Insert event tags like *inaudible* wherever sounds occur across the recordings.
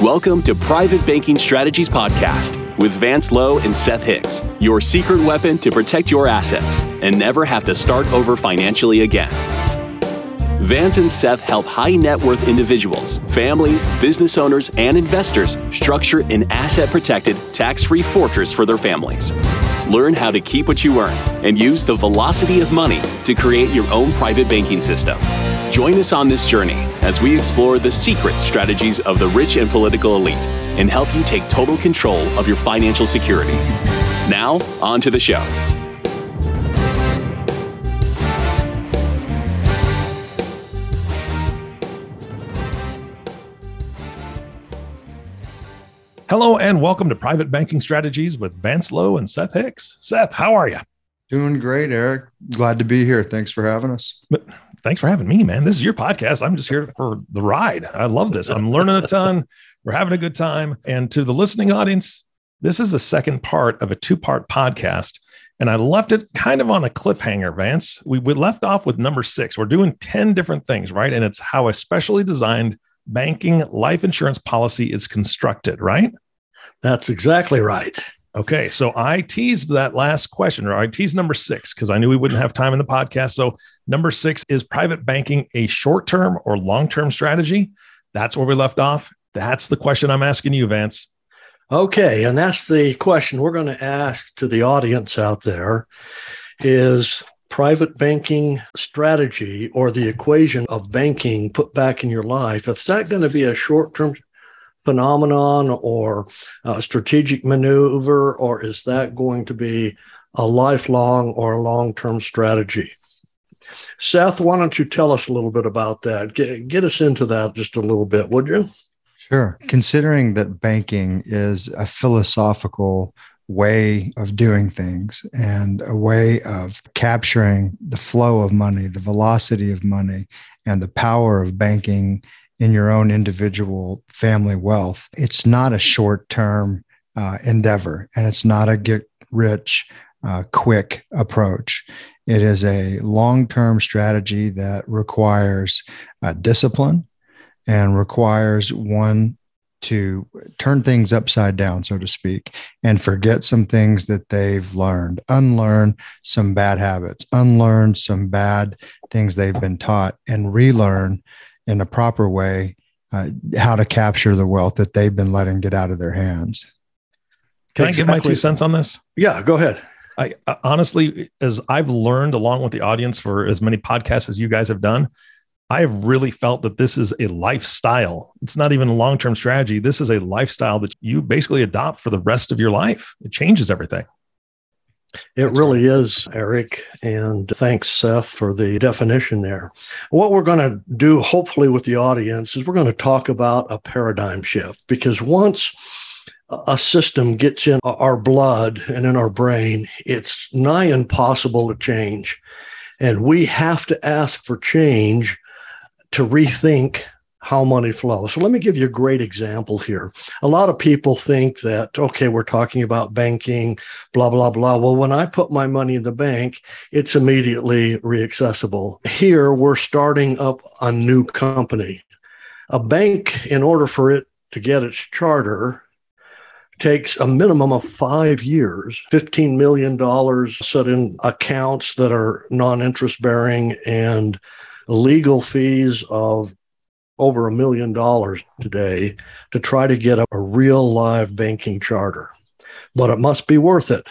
Welcome to Private Banking Strategies Podcast with Vance Lowe and Seth Hicks, your secret weapon to protect your assets and never have to start over financially again. Vance and Seth help high net worth individuals, families, business owners, and investors structure an asset protected, tax free fortress for their families. Learn how to keep what you earn and use the velocity of money to create your own private banking system. Join us on this journey as we explore the secret strategies of the rich and political elite and help you take total control of your financial security. Now, on to the show. Hello and welcome to Private Banking Strategies with Vance Lowe and Seth Hicks. Seth, how are you? Doing great, Eric. Glad to be here. Thanks for having us. But thanks for having me, man. This is your podcast. I'm just here for the ride. I love this. I'm learning a ton. *laughs* We're having a good time. And to the listening audience, this is the second part of a two part podcast. And I left it kind of on a cliffhanger, Vance. We, we left off with number six. We're doing 10 different things, right? And it's how a specially designed banking life insurance policy is constructed, right? That's exactly right. Okay, so I teased that last question, or I teased number six because I knew we wouldn't have time in the podcast. So, number six is private banking a short term or long term strategy? That's where we left off. That's the question I'm asking you, Vance. Okay, and that's the question we're going to ask to the audience out there is private banking strategy or the equation of banking put back in your life, is that going to be a short term phenomenon or a strategic maneuver, or is that going to be a lifelong or a long term strategy? Seth, why don't you tell us a little bit about that? Get, get us into that just a little bit, would you? Sure. Considering that banking is a philosophical way of doing things and a way of capturing the flow of money, the velocity of money, and the power of banking in your own individual family wealth. It's not a short term uh, endeavor and it's not a get rich uh, quick approach. It is a long term strategy that requires uh, discipline and requires one to turn things upside down, so to speak, and forget some things that they've learned, unlearn some bad habits, unlearn some bad things they've been taught, and relearn in a proper way uh, how to capture the wealth that they've been letting get out of their hands. Can exactly. I give my two cents on this? Yeah, go ahead. I uh, honestly, as I've learned along with the audience for as many podcasts as you guys have done, I have really felt that this is a lifestyle. It's not even a long term strategy. This is a lifestyle that you basically adopt for the rest of your life. It changes everything. It That's really right. is, Eric. And thanks, Seth, for the definition there. What we're going to do, hopefully, with the audience is we're going to talk about a paradigm shift because once a system gets in our blood and in our brain, it's nigh impossible to change. And we have to ask for change to rethink how money flows. So let me give you a great example here. A lot of people think that, okay, we're talking about banking, blah, blah, blah. Well, when I put my money in the bank, it's immediately reaccessible. Here, we're starting up a new company. A bank, in order for it to get its charter, takes a minimum of five years, $15 million set in accounts that are non interest bearing, and legal fees of over a million dollars today to try to get a, a real live banking charter. But it must be worth it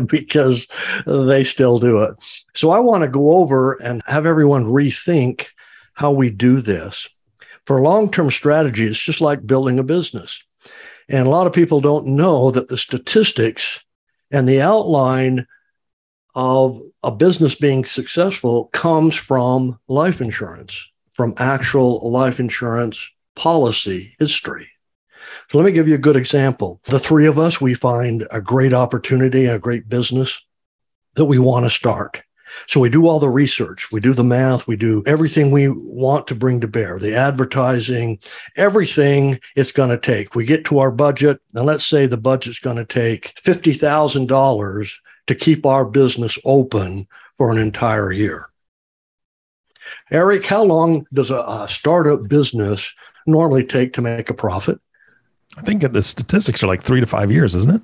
*laughs* because they still do it. So I want to go over and have everyone rethink how we do this. For long term strategy, it's just like building a business. And a lot of people don't know that the statistics and the outline of a business being successful comes from life insurance, from actual life insurance policy history. So let me give you a good example. The three of us, we find a great opportunity, a great business that we want to start. So we do all the research, we do the math, we do everything we want to bring to bear, the advertising, everything it's going to take. We get to our budget, and let's say the budget's going to take $50,000 to keep our business open for an entire year. Eric, how long does a, a startup business normally take to make a profit? I think the statistics are like three to five years, isn't it?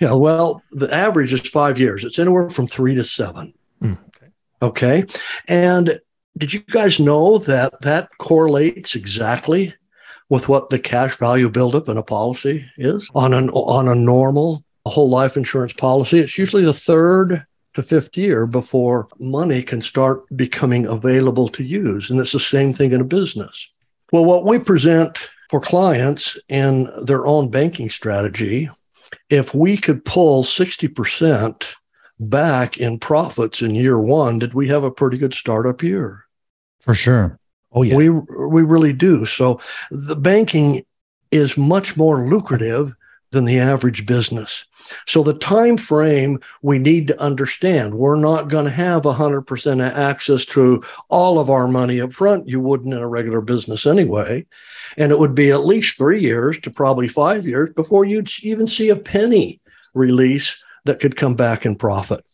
Yeah, well, the average is five years. It's anywhere from three to seven. Mm, okay. Okay. And did you guys know that that correlates exactly with what the cash value buildup in a policy is on an on a normal whole life insurance policy? It's usually the third to fifth year before money can start becoming available to use. And it's the same thing in a business. Well, what we present for clients in their own banking strategy, if we could pull 60% back in profits in year one, did we have a pretty good startup year? For sure. Oh yeah. We we really do. So the banking is much more lucrative than the average business. So the time frame we need to understand. We're not going to have 100% access to all of our money up front. You wouldn't in a regular business anyway. And it would be at least 3 years to probably 5 years before you'd even see a penny release that could come back in profit.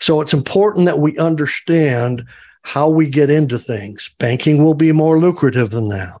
So it's important that we understand how we get into things. Banking will be more lucrative than that.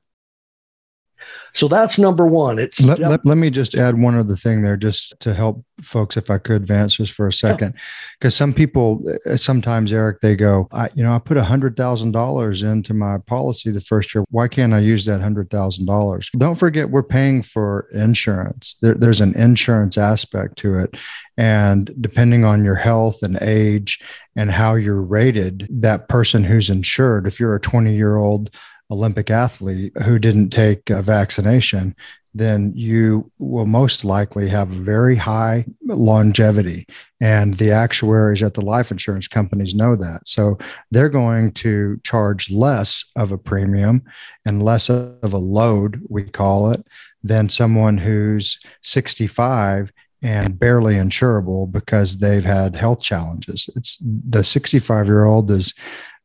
So that's number one. It's let, let, let, me just add one other thing there, just to help folks, if I could advance just for a second, because yeah. some people uh, sometimes, Eric, they go, I, you know, I put a hundred thousand dollars into my policy the first year. Why can't I use that hundred thousand dollars? Don't forget, we're paying for insurance. There, there's an insurance aspect to it, and depending on your health and age and how you're rated, that person who's insured, if you're a 20 year old Olympic athlete who didn't take a vaccination, then you will most likely have very high longevity. And the actuaries at the life insurance companies know that. So they're going to charge less of a premium and less of a load, we call it, than someone who's 65 and barely insurable because they've had health challenges. It's the 65 year old is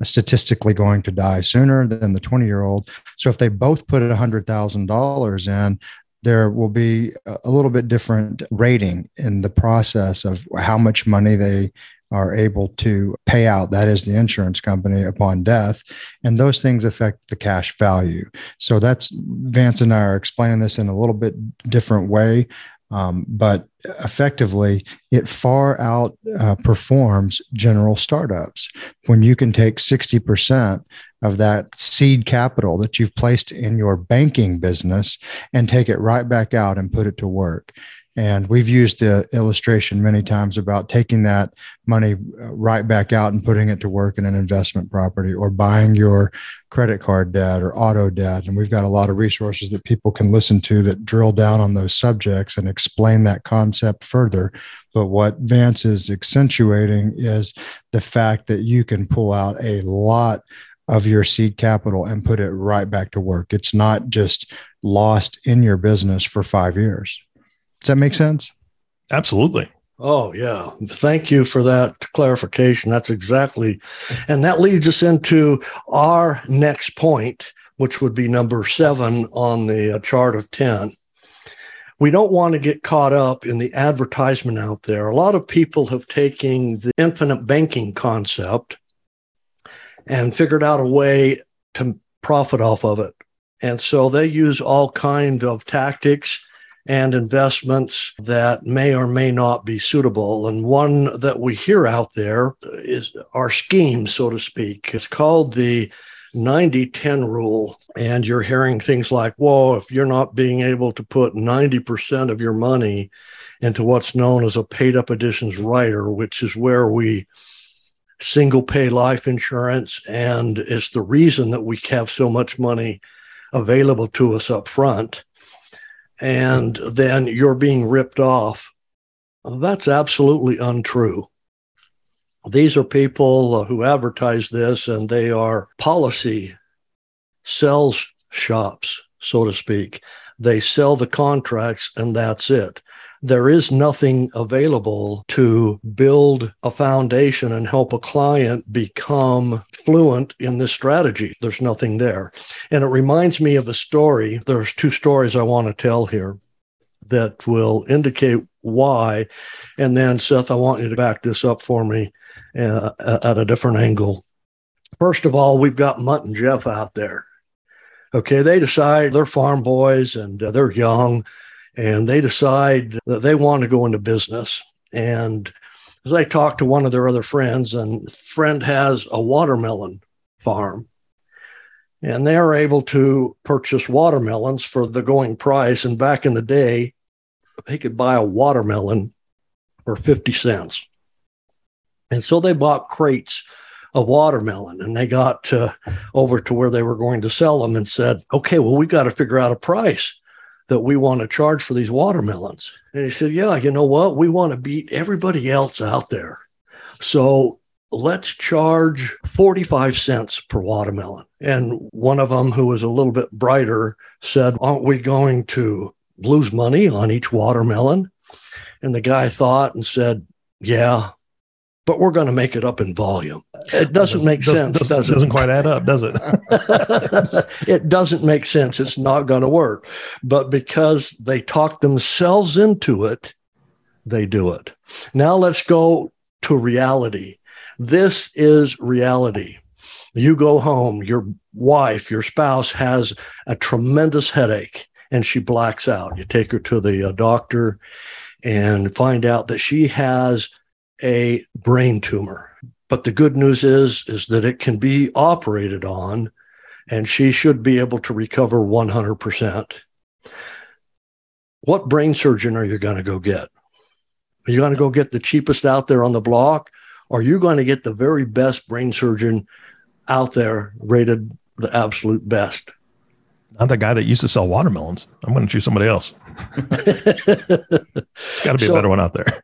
statistically going to die sooner than the 20 year old. So if they both put $100,000 in, there will be a little bit different rating in the process of how much money they are able to pay out. That is the insurance company upon death. And those things affect the cash value. So that's Vance and I are explaining this in a little bit different way. Um, but effectively, it far out uh, general startups. When you can take 60% of that seed capital that you've placed in your banking business and take it right back out and put it to work. And we've used the illustration many times about taking that money uh, right back out and putting it to work in an investment property or buying your credit card debt or auto debt. And we've got a lot of resources that people can listen to that drill down on those subjects and explain that concept further. But what Vance is accentuating is the fact that you can pull out a lot of your seed capital and put it right back to work. It's not just lost in your business for five years. Does that make sense? Absolutely. Oh, yeah. Thank you for that clarification. That's exactly. And that leads us into our next point, which would be number seven on the uh, chart of 10. We don't want to get caught up in the advertisement out there. A lot of people have taken the infinite banking concept and figured out a way to profit off of it. And so they use all kind of tactics and investments that may or may not be suitable. And one that we hear out there is our scheme, so to speak. It's called the 90 10 rule. And you're hearing things like, whoa, if you're not being able to put 90% of your money into what's known as a paid up additions rider, which is where we single pay life insurance. And it's the reason that we have so much money available to us up front and then you're being ripped off. That's absolutely untrue. These are people uh, who advertise this, and they are policy sales shops, so to speak. They sell the contracts, and that's it there is nothing available to build a foundation and help a client become fluent in this strategy. There's nothing there. And it reminds me of a story. There's two stories I want to tell here that will indicate why. And then, Seth, I want you to back this up for me uh, at a different angle. First of all, we've got Mutt and Jeff out there. Okay, they decide they're farm boys and uh, they're young and they decide that they want to go into business. And they talk to one of their other friends, and friend has a watermelon farm. And they are able to purchase watermelons for the going price. And back in the day, they could buy a watermelon for 50 cents. And so they bought crates of watermelon and they got uh, over to where they were going to sell them and said, okay, well, we got to figure out a price that we want to charge for these watermelons. And he said, Yeah, you know what? We want to beat everybody else out there. So let's charge 45 cents per watermelon. And one of them, who was a little bit brighter, said, Aren't we going to lose money on each watermelon? And the guy thought and said, Yeah, but we're going to make it up in volume. It doesn't, doesn't make doesn't, sense. Doesn't, does it? doesn't quite add up, does it? *laughs* it doesn't make sense. It's not going to work. But because they talk themselves into it, they do it. Now let's go to reality. This is reality. You go home, your wife, your spouse has a tremendous headache and she blacks out. You take her to the uh, doctor and find out that she has a brain tumor. But the good news is is that it can be operated on and she should be able to recover 100%. What brain surgeon are you going to go get? Are you going to go get the cheapest out there on the block? Or are you going to get the very best brain surgeon out there rated the absolute best? Not the guy that used to sell watermelons. I'm going to choose somebody else. There's got to be so, a better one out there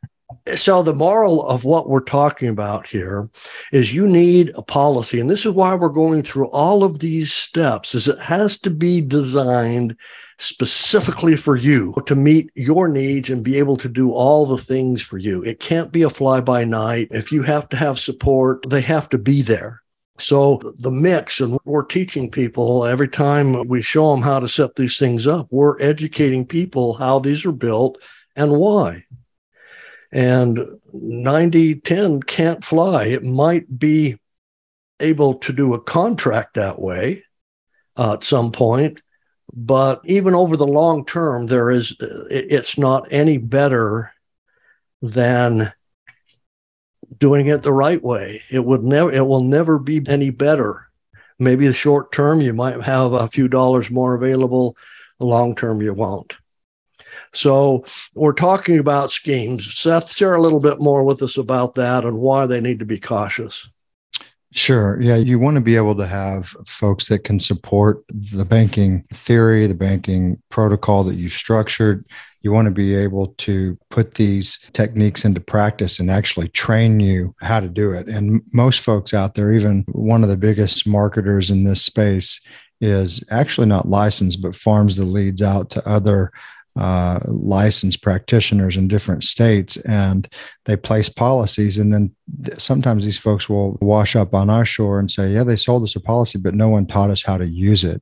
so the moral of what we're talking about here is you need a policy and this is why we're going through all of these steps is it has to be designed specifically for you to meet your needs and be able to do all the things for you. It can't be a fly by night if you have to have support they have to be there. So the mix, and we're teaching people every time we show them how to set these things up, we're educating people how these are built and why and 90 10 can't fly. It might be able to do a contract that way uh, at some point, but even over the long term, there is it's not any better than doing it the right way. It would never it will never be any better. Maybe the short term you might have a few dollars more available. Long term you won't. So we're talking about schemes. Seth, share a little bit more with us about that and why they need to be cautious. Sure. Yeah. You want to be able to have folks that can support the banking theory, the banking protocol that you've structured. You want to be able to put these techniques into practice and actually train you how to do it. And most folks out there, even one of the biggest marketers in this space, is actually not licensed, but farms the leads out to other uh, licensed practitioners in different states and they place policies and then sometimes these folks will wash up on our shore and say yeah they sold us a policy but no one taught us how to use it.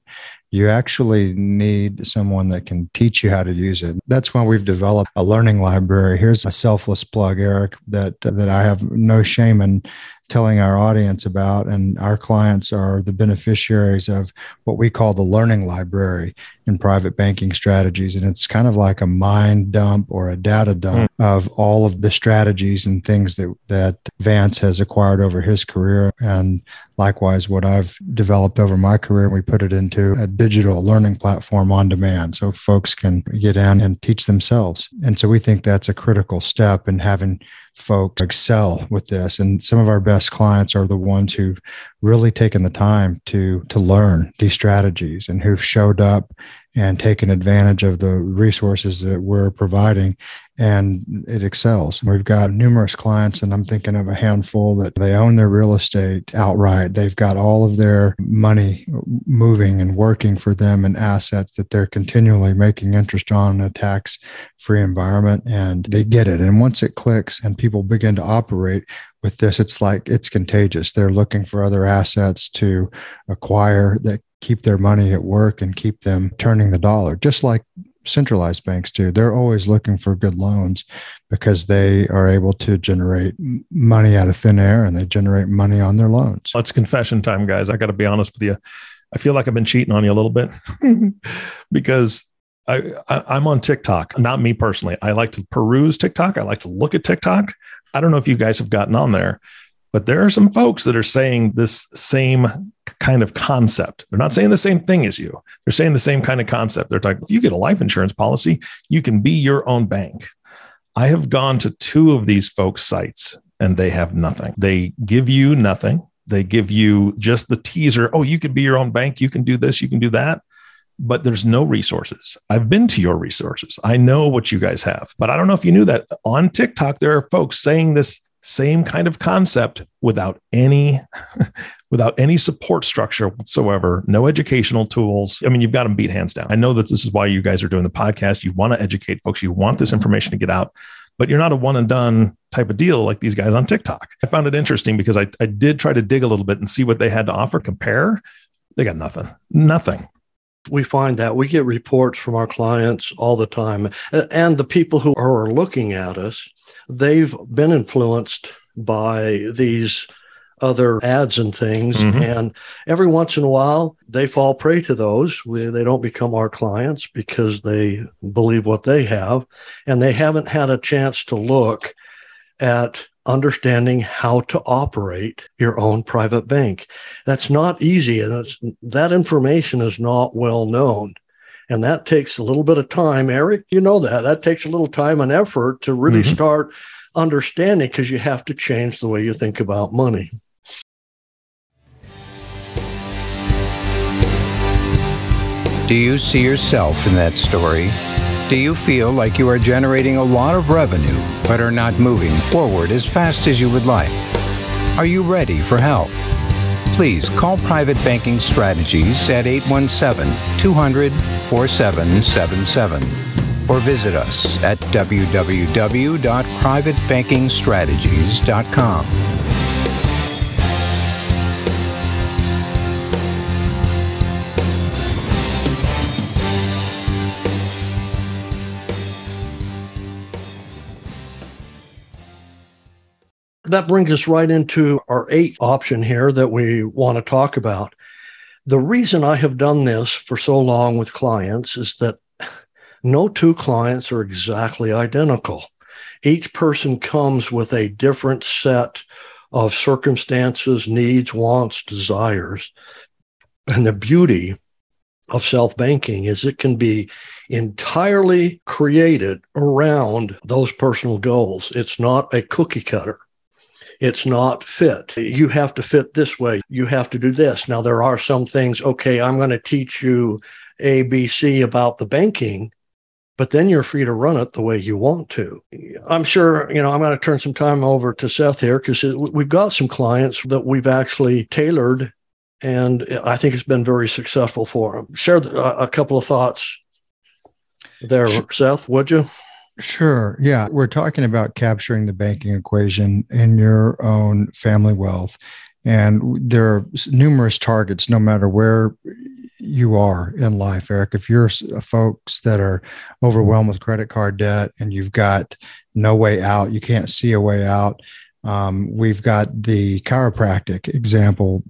You actually need someone that can teach you how to use it. That's why we've developed a learning library. Here's a selfless plug eric that that i have no shame in telling our audience about. And our clients are the beneficiaries of what we call the learning library in private banking strategies. And it's kind of like a mind dump or a data dump mm. of all of the strategies and things that, that Vance has acquired over his career. And likewise, what I've developed over my career. We put it into a digital learning platform on demand so folks can get in and teach themselves. And so we think that's a critical step in having folks excel with this. And some of our best clients are the ones who've really taken the time to to learn these strategies and who've showed up and taken advantage of the resources that we're providing and it excels. We've got numerous clients, and I'm thinking of a handful that they own their real estate outright. They've got all of their money moving and working for them and assets that they're continually making interest on in a tax free environment, and they get it. And once it clicks and people begin to operate, with this, it's like it's contagious. They're looking for other assets to acquire that keep their money at work and keep them turning the dollar, just like centralized banks do. They're always looking for good loans because they are able to generate money out of thin air and they generate money on their loans. It's confession time, guys. I got to be honest with you. I feel like I've been cheating on you a little bit *laughs* because I, I, am on TikTok, not me personally. I like to peruse TikTok. I like to look at TikTok. I don't know if you guys have gotten on there, but there are some folks that are saying this same kind of concept. They're not saying the same thing as you. They're saying the same kind of concept. They're talking, if you get a life insurance policy, you can be your own bank. I have gone to two of these folks' sites and they have nothing. They give you nothing. They give you just the teaser. Oh, you could be your own bank. You can do this. You can do that. But there's no resources. I've been to your resources. I know what you guys have. But I don't know if you knew that on TikTok, there are folks saying this same kind of concept without any *laughs* without any support structure whatsoever no educational tools i mean you've got them beat hands down i know that this is why you guys are doing the podcast you want to educate folks you want this information to get out but you're not a one and done type of deal like these guys on TikTok. I found it interesting because I, I did try to dig a little bit and see what they had to offer, compare. They got nothing, nothing. We find that we get reports from our clients all the time. And the people who are looking at us, they've been influenced by these other ads and things. Mm-hmm. And every once in a while, they fall prey to those. We, they don't become our clients because they believe what they have. And they haven't had a chance to look at understanding how to operate your own private bank. That's not easy. And that information is not well known. And that takes a little bit of time. Eric, you know that. That takes a little time and effort to really mm-hmm. start understanding because you have to change the way you think about money. Do you see yourself in that story? Do you feel like you are generating a lot of revenue but are not moving forward as fast as you would like? Are you ready for help? Please call Private Banking Strategies at 817 200 4777 or visit us at www.privatebankingstrategies.com. that brings us right into our eighth option here that we want to talk about. The reason I have done this for so long with clients is that no two clients are exactly identical. Each person comes with a different set of circumstances, needs, wants, desires. And the beauty of self banking is it can be entirely created around those personal goals. It's not a cookie cutter. It's not fit. You have to fit this way. You have to do this. Now, there are some things, okay, I'm going to teach you ABC about the banking, but then you're free to run it the way you want to. I'm sure, you know, I'm going to turn some time over to Seth here because we've got some clients that we've actually tailored and I think it's been very successful for them. Share a couple of thoughts there, Seth, would you? Sure. Yeah. We're talking about capturing the banking equation in your own family wealth. And there are numerous targets, no matter where you are in life, Eric. If you're uh, folks that are overwhelmed with credit card debt and you've got no way out, you can't see a way out, um, we've got the chiropractic example,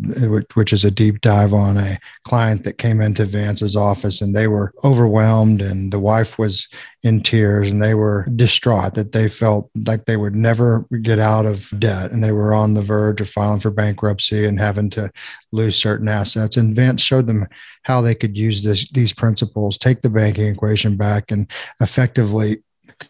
which is a deep dive on a client that came into Vance's office and they were overwhelmed, and the wife was in tears and they were distraught that they felt like they would never get out of debt and they were on the verge of filing for bankruptcy and having to lose certain assets. And Vance showed them how they could use this, these principles, take the banking equation back, and effectively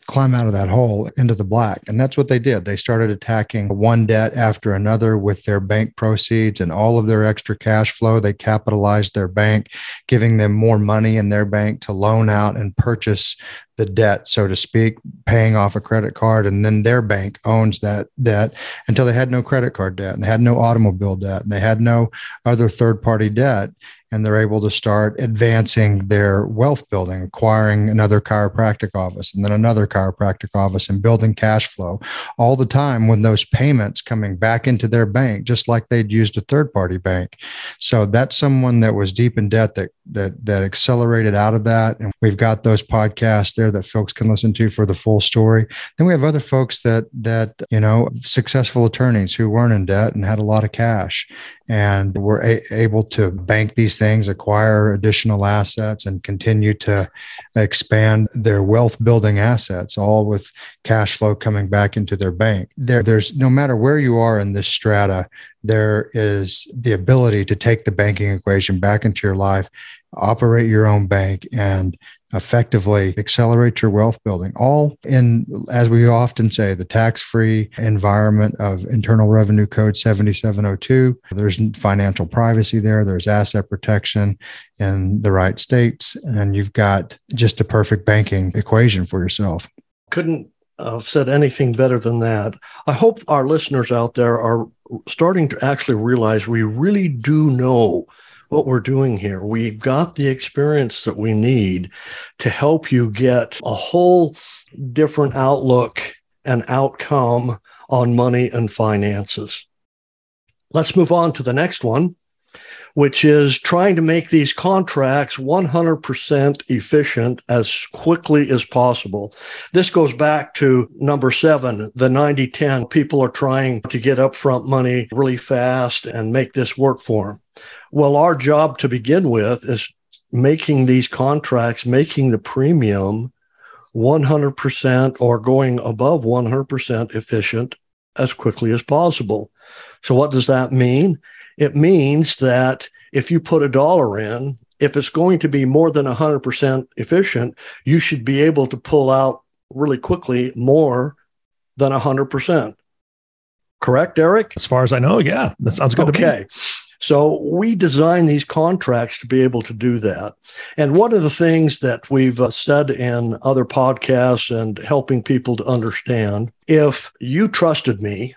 climb out of that hole into the black. And that's what they did. They started attacking one debt after another with their bank proceeds and all of their extra cash flow. They capitalized their bank, giving them more money in their bank to loan out and purchase the debt, so to speak, paying off a credit card. And then their bank owns that debt until they had no credit card debt and they had no automobile debt and they had no other third party debt and they're able to start advancing their wealth building, acquiring another chiropractic office and then another chiropractic office and building cash flow all the time when those payments coming back into their bank, just like they'd used a third party bank. So that's someone that was deep in debt that that that accelerated out of that. And we've got those podcasts there there that folks can listen to for the full story. Then we have other folks that that you know successful attorneys who weren't in debt and had a lot of cash and were a- able to bank these things, acquire additional assets, and continue to expand their wealth building assets, all with cash flow coming back into their bank. There, there's no matter where you are in this strata, there is the ability to take the banking equation back into your life, operate your own bank, and effectively accelerate your wealth building all in as we often say the tax-free environment of internal revenue code 7702 there's financial privacy there there's asset protection in the right states and you've got just a perfect banking equation for yourself. Couldn't have said anything better than that. I hope our listeners out there are starting to actually realize we really do know what we're doing here. We've got the experience that we need to help you get a whole different outlook and outcome on money and finances. Let's move on to the next one, which is trying to make these contracts 100% efficient as quickly as possible. This goes back to number seven, the 90 10. People are trying to get upfront money really fast and make this work for them. Well, our job to begin with is making these contracts, making the premium 100% or going above 100% efficient as quickly as possible. So, what does that mean? It means that if you put a dollar in, if it's going to be more than 100% efficient, you should be able to pull out really quickly more than 100%. Correct, Eric? As far as I know, yeah, that sounds good okay. to me. So we design these contracts to be able to do that. And one of the things that we've uh, said in other podcasts and helping people to understand if you trusted me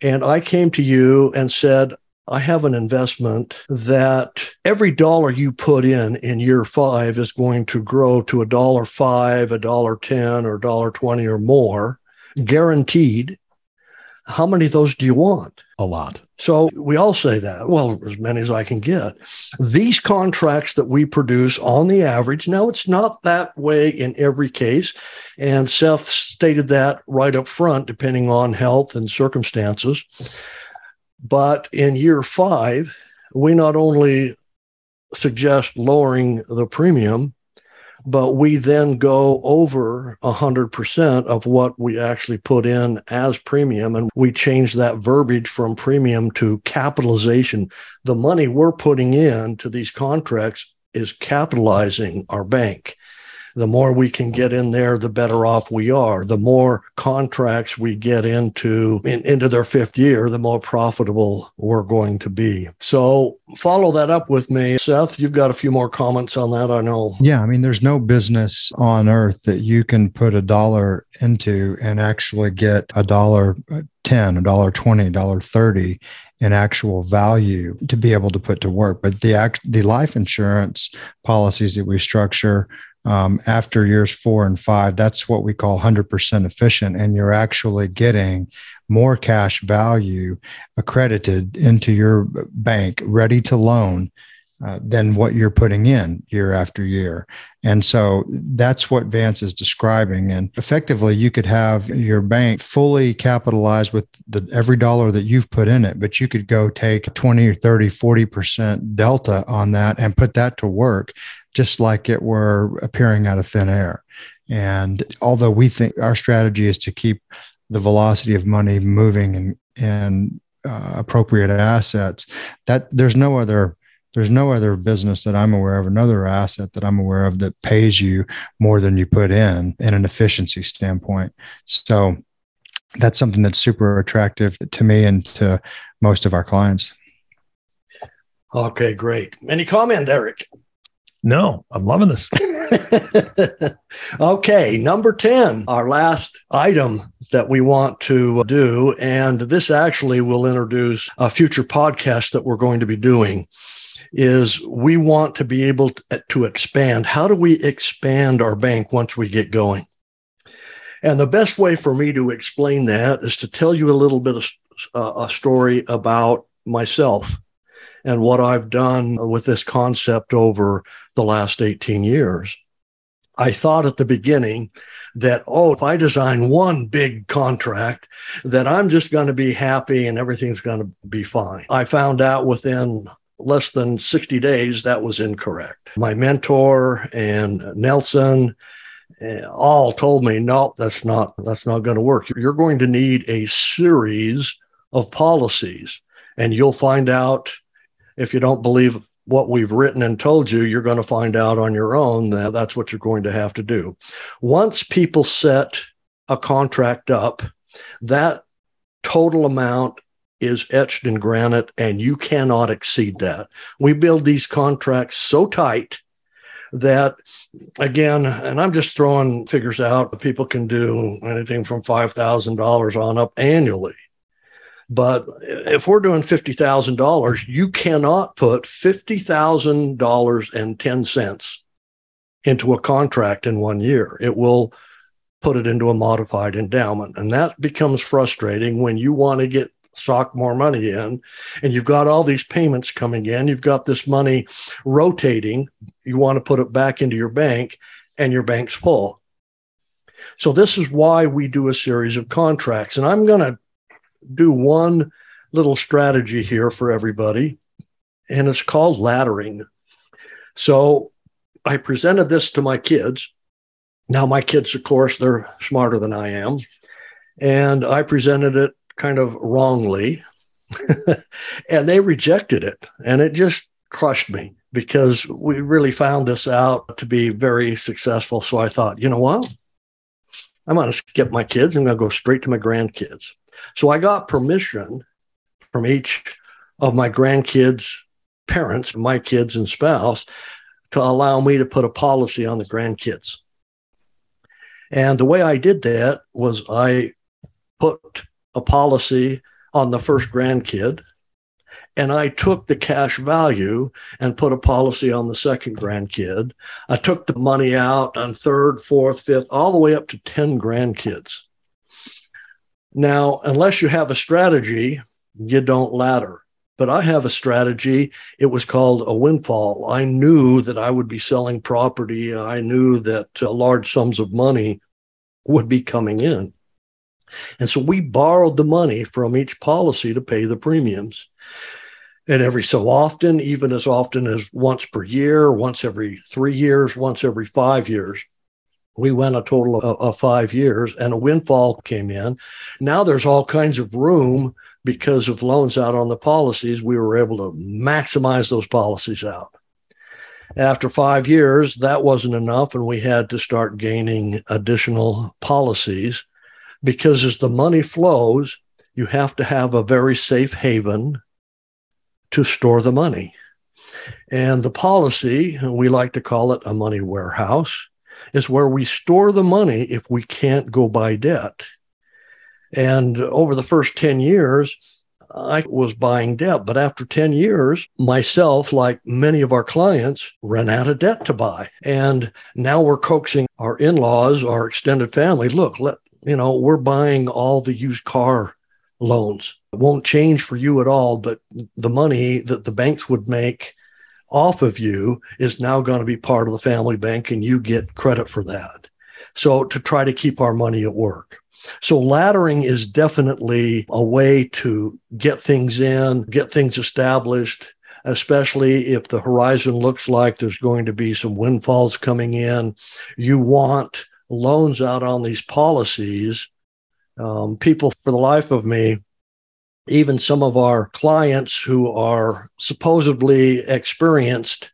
and I came to you and said, I have an investment that every dollar you put in in year five is going to grow to a dollar five, a dollar 10, or a dollar 20 or more, guaranteed. How many of those do you want? A lot. So we all say that, well, as many as I can get. These contracts that we produce on the average, now it's not that way in every case. And Seth stated that right up front, depending on health and circumstances. But in year five, we not only suggest lowering the premium, but we then go over 100% of what we actually put in as premium and we change that verbiage from premium to capitalization. The money we're putting in to these contracts is capitalizing our bank the more we can get in there, the better off we are. The more contracts we get into in, into their fifth year, the more profitable we're going to be. So follow that up with me, Seth. You've got a few more comments on that, I know. Yeah, I mean, there's no business on earth that you can put a dollar into and actually get a dollar uh, 10, a dollar 20, a dollar 30 in actual value to be able to put to work. But the act, the life insurance policies that we structure um, after years four and five, that's what we call 100% efficient. And you're actually getting more cash value accredited into your bank, ready to loan. Uh, than what you're putting in year after year. And so that's what Vance is describing. And effectively, you could have your bank fully capitalized with the, every dollar that you've put in it, but you could go take 20 or 30, 40% delta on that and put that to work just like it were appearing out of thin air. And although we think our strategy is to keep the velocity of money moving and and uh, appropriate assets, that there's no other there's no other business that I'm aware of, another asset that I'm aware of that pays you more than you put in in an efficiency standpoint. So that's something that's super attractive to me and to most of our clients. Okay, great. Any comment, Eric? No, I'm loving this. *laughs* okay, number 10, our last item that we want to do. And this actually will introduce a future podcast that we're going to be doing. Is we want to be able to, expand. How do we expand our bank once we get going? And the best way for me to explain that is to tell you a little bit of a story about myself and what I've done with this concept over the last 18 years. I thought at the beginning that, oh, if I design one big contract, that I'm just going to be happy and everything's going to be fine. I found out within less than 60 days that was incorrect. My mentor and Nelson eh, all told me, no, that's not that's not going to work. You're going to need a series of policies and you'll find out if you don't believe what we've written and told you, you're going to find out on your own that that's what you're going to have to do. Once people set a contract up, that total amount is etched in granite and you cannot exceed that. We build these contracts so tight that again and i'm just throwing figures out people can do anything from $5000 on up annually but if we're doing $50,000, you cannot put $50,000 10 into a contract in one year. It will put it into a modified endowment. And that becomes frustrating when you want to get sock more money in and you've got all these payments coming in. You've got this money rotating. You want to put it back into your bank and your bank's full. So this is why we do a series of contracts. And I'm going to do one little strategy here for everybody, and it's called laddering. So I presented this to my kids. Now, my kids, of course, they're smarter than I am. And I presented it kind of wrongly, *laughs* and they rejected it. And it just crushed me because we really found this out to be very successful. So I thought, you know what? I'm going to skip my kids. I'm going to go straight to my grandkids. So I got permission from each of my grandkids' parents, my kids and spouse, to allow me to put a policy on the grandkids. And the way I did that was I put a policy on the first grandkid, and I took the cash value and put a policy on the second grandkid. I took the money out on third, fourth, fifth, all the way up to 10 grandkids. Now, unless you have a strategy, you don't ladder. But I have a strategy. It was called a windfall. I knew that I would be selling property. I knew that uh, large sums of money would be coming in. And so we borrowed the money from each policy to pay the premiums. And every so often, even as often as once per year, once every three years, once every five years, we went a total of, of, five years and a windfall came in. Now there's all kinds of room because of loans out on the policies. We were able to maximize those policies out. After five years, that wasn't enough, and we had to start gaining additional policies because as the money flows, you have to have a very safe haven to store the money. And the policy, we like to call it a money warehouse, is where we store the money if we can't go buy debt. And over the first 10 years, I was buying debt. But after 10 years, myself, like many of our clients, ran out of debt to buy. And now we're coaxing our in laws, our extended family look, let, you know, we're buying all the used car loans. It won't change for you at all, but the money that the banks would make off of you is now going to be part of the family bank and you get credit for that. So to try to keep our money at work. So laddering is definitely a way to get things in, get things established, especially if the horizon looks like there's going to be some windfalls coming in. You want loans out on these policies. Um, people, for the life of me, even some of our clients who are supposedly experienced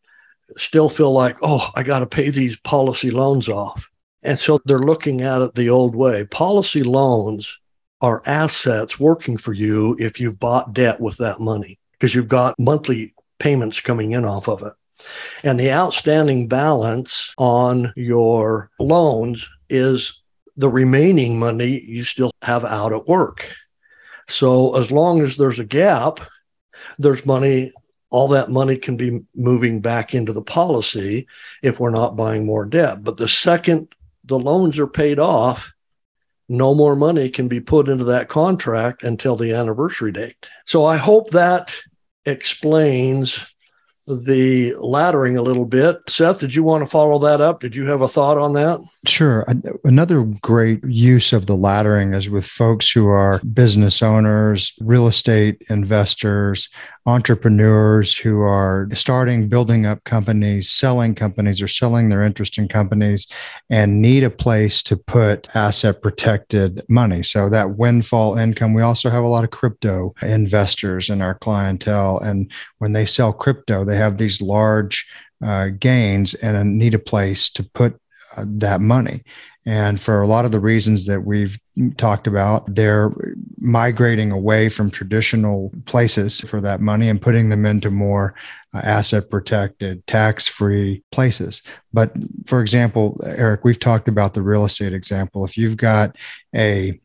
still feel like, oh, I got to pay these policy loans off. And so they're looking at it the old way. Policy loans are assets working for you if you've bought debt with that money because you've got monthly payments coming in off of it. And the outstanding balance on your loans is the remaining money you still have out at work. So as long as there's a gap, there's money, all that money can be moving back into the policy if we're not buying more debt. But the second the loans are paid off, no more money can be put into that contract until the anniversary date. So I hope that explains the laddering a little bit. Seth, did you want to follow that up? Did you have a thought on that? Sure. Another great use of the laddering is with folks who are business owners, real estate investors, entrepreneurs who are starting, building up companies, selling companies, or selling their interest in companies and need a place to put asset protected money. So that windfall income, we also have a lot of crypto investors in our clientele. And when they sell crypto, they have these large uh, gains and need a place to put that money. And for a lot of the reasons that we've talked about, they're migrating away from traditional places for that money and putting them into more uh, asset protected, tax free places. But for example, Eric, we've talked about the real estate example. If you've got a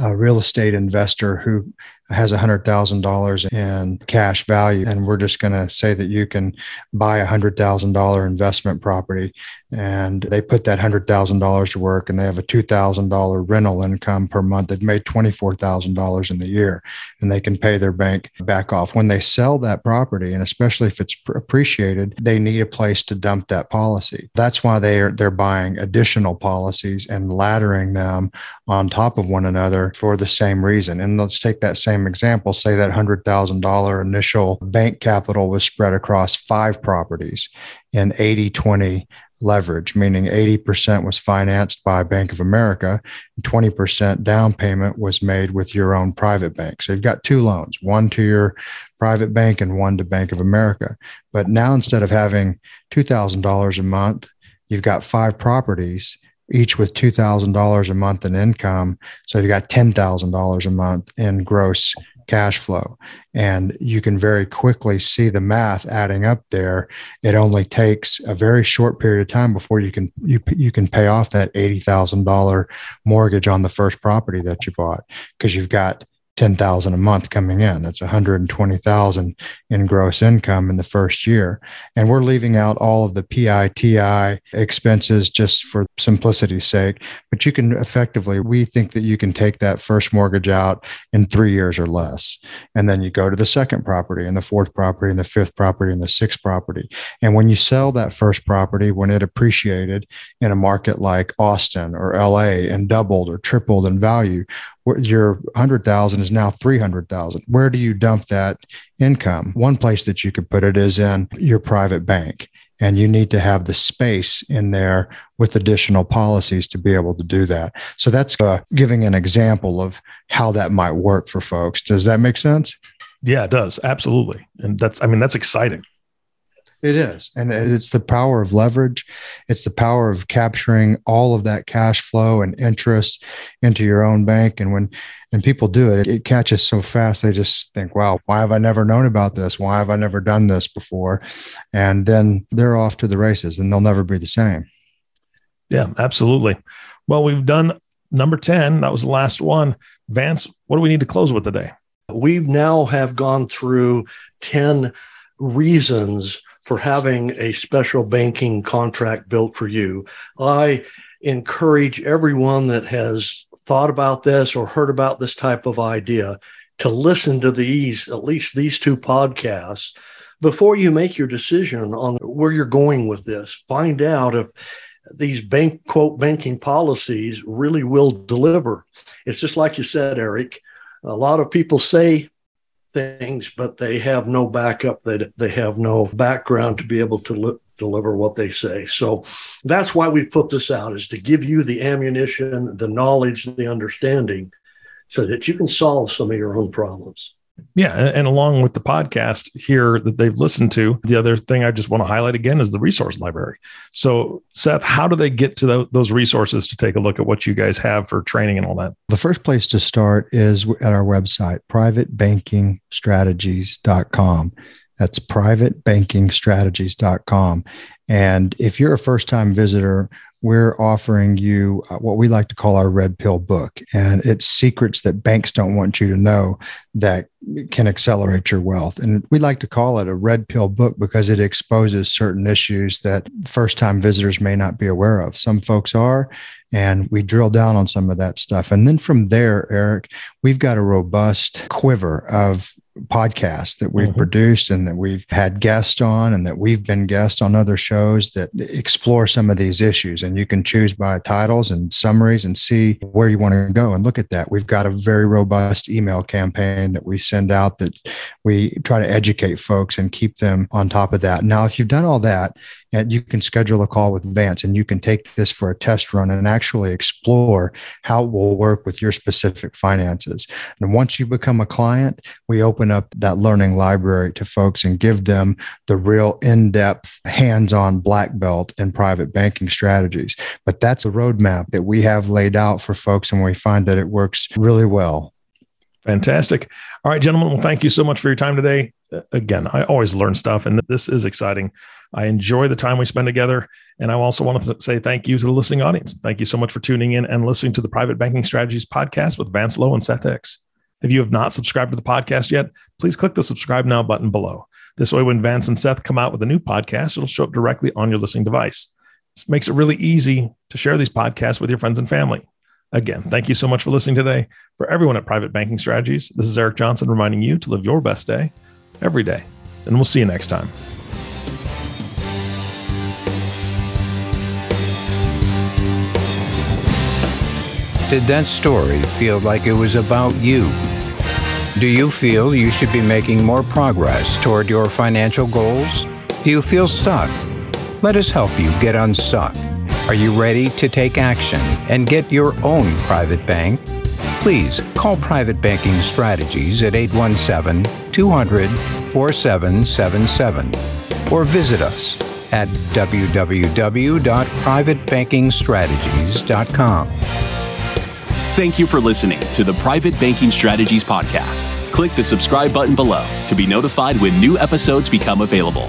a real estate investor who has $100,000 in cash value. And we're just going to say that you can buy a $100,000 investment property and they put that $100,000 to work and they have a $2,000 rental income per month. They've made $24,000 in the year and they can pay their bank back off. When they sell that property, and especially if it's appreciated, they need a place to dump that policy. That's why they are, they're buying additional policies and laddering them on top of one another for the same reason. And let's take that same example, say that $100,000 initial bank capital was spread across five properties in 80 20 leverage, meaning 80% was financed by Bank of America, and 20% down payment was made with your own private bank. So you've got two loans, one to your private bank and one to Bank of America. But now instead of having $2,000 a month, you've got five properties each with $2,000 a month in income. So you've got $10,000 a month in gross cash flow. And you can very quickly see the math adding up there. It only takes a very short period of time before you can you, you can pay off that $80,000 mortgage on the first property that you bought because you've got 10,000 a month coming in. That's 120,000 in gross income in the first year. And we're leaving out all of the PITI expenses just for simplicity's sake. But you can effectively, we think that you can take that first mortgage out in three years or less. And then you go to the second property and the fourth property and the fifth property and the sixth property. And when you sell that first property, when it appreciated in a market like Austin or LA and doubled or tripled in value, your 100,000 is now 300,000. Where do you dump that income? One place that you could put it is in your private bank. And you need to have the space in there with additional policies to be able to do that. So that's uh, giving an example of how that might work for folks. Does that make sense? Yeah, it does. Absolutely. And that's, I mean, that's exciting. It is. And it's the power of leverage. It's the power of capturing all of that cash flow and interest into your own bank. And when and people do it, it catches so fast they just think, wow, why have I never known about this? Why have I never done this before? And then they're off to the races and they'll never be the same. Yeah, absolutely. Well, we've done number 10. That was the last one. Vance, what do we need to close with today? We now have gone through 10 reasons for having a special banking contract built for you. I encourage everyone that has thought about this or heard about this type of idea to listen to these, at least these two podcasts, before you make your decision on where you're going with this. Find out if these bank quote banking policies really will deliver. It's just like you said, Eric. A lot of people say things, but they have no backup. They, they have no background to be able to li- deliver what they say. So that's why we put this out is to give you the ammunition, the knowledge, the understanding so that you can solve some of your own problems. Yeah. And, along with the podcast here that they've listened to, the other thing I just want to highlight again is the resource library. So, Seth, how do they get to the, those resources to take a look at what you guys have for training and all that? The first place to start is at our website, privatebankingstrategies.com. That's privatebankingstrategies.com. And if you're a first time visitor, we're offering you uh, what we like to call our red pill book. And it's secrets that banks don't want you to know that can accelerate your wealth. And we like to call it a red pill book because it exposes certain issues that first time visitors may not be aware of. Some folks are, and we drill down on some of that stuff. And then from there, Eric, we've got a robust quiver of podcasts that we've mm-hmm. produced and that we've had guests on and that we've been guests on other shows that explore some of these issues. And you can choose by titles and summaries and see where you want to go and look at that. We've got a very robust email campaign that we send out that we try to educate folks and keep them on top of that. Now, if you've done all that, and you can schedule a call with Vance and you can take this for a test run and actually explore how it will work with your specific finances. And once you become a client, we open up that learning library to folks and give them the real in depth, hands on black belt in private banking strategies. But that's a roadmap that we have laid out for folks, and we find that it works really well. Fantastic. All right, gentlemen. Well, thank you so much for your time today. Uh, again, I always learn stuff, and this is exciting. I enjoy the time we spend together. And I also want to say thank you to the listening audience. Thank you so much for tuning in and listening to the Private Banking Strategies podcast with Vance Lowe and Seth Hicks. If you have not subscribed to the podcast yet, please click the subscribe now button below. This way, when Vance and Seth come out with a new podcast, it'll show up directly on your listening device. This makes it really easy to share these podcasts with your friends and family. Again, thank you so much for listening today. For everyone at Private Banking Strategies, this is Eric Johnson reminding you to live your best day every day. And we'll see you next time. Did that story feel like it was about you? Do you feel you should be making more progress toward your financial goals? Do you feel stuck? Let us help you get unstuck. Are you ready to take action and get your own private bank? Please call Private Banking Strategies at 817 200 4777 or visit us at www.privatebankingstrategies.com. Thank you for listening to the Private Banking Strategies Podcast. Click the subscribe button below to be notified when new episodes become available.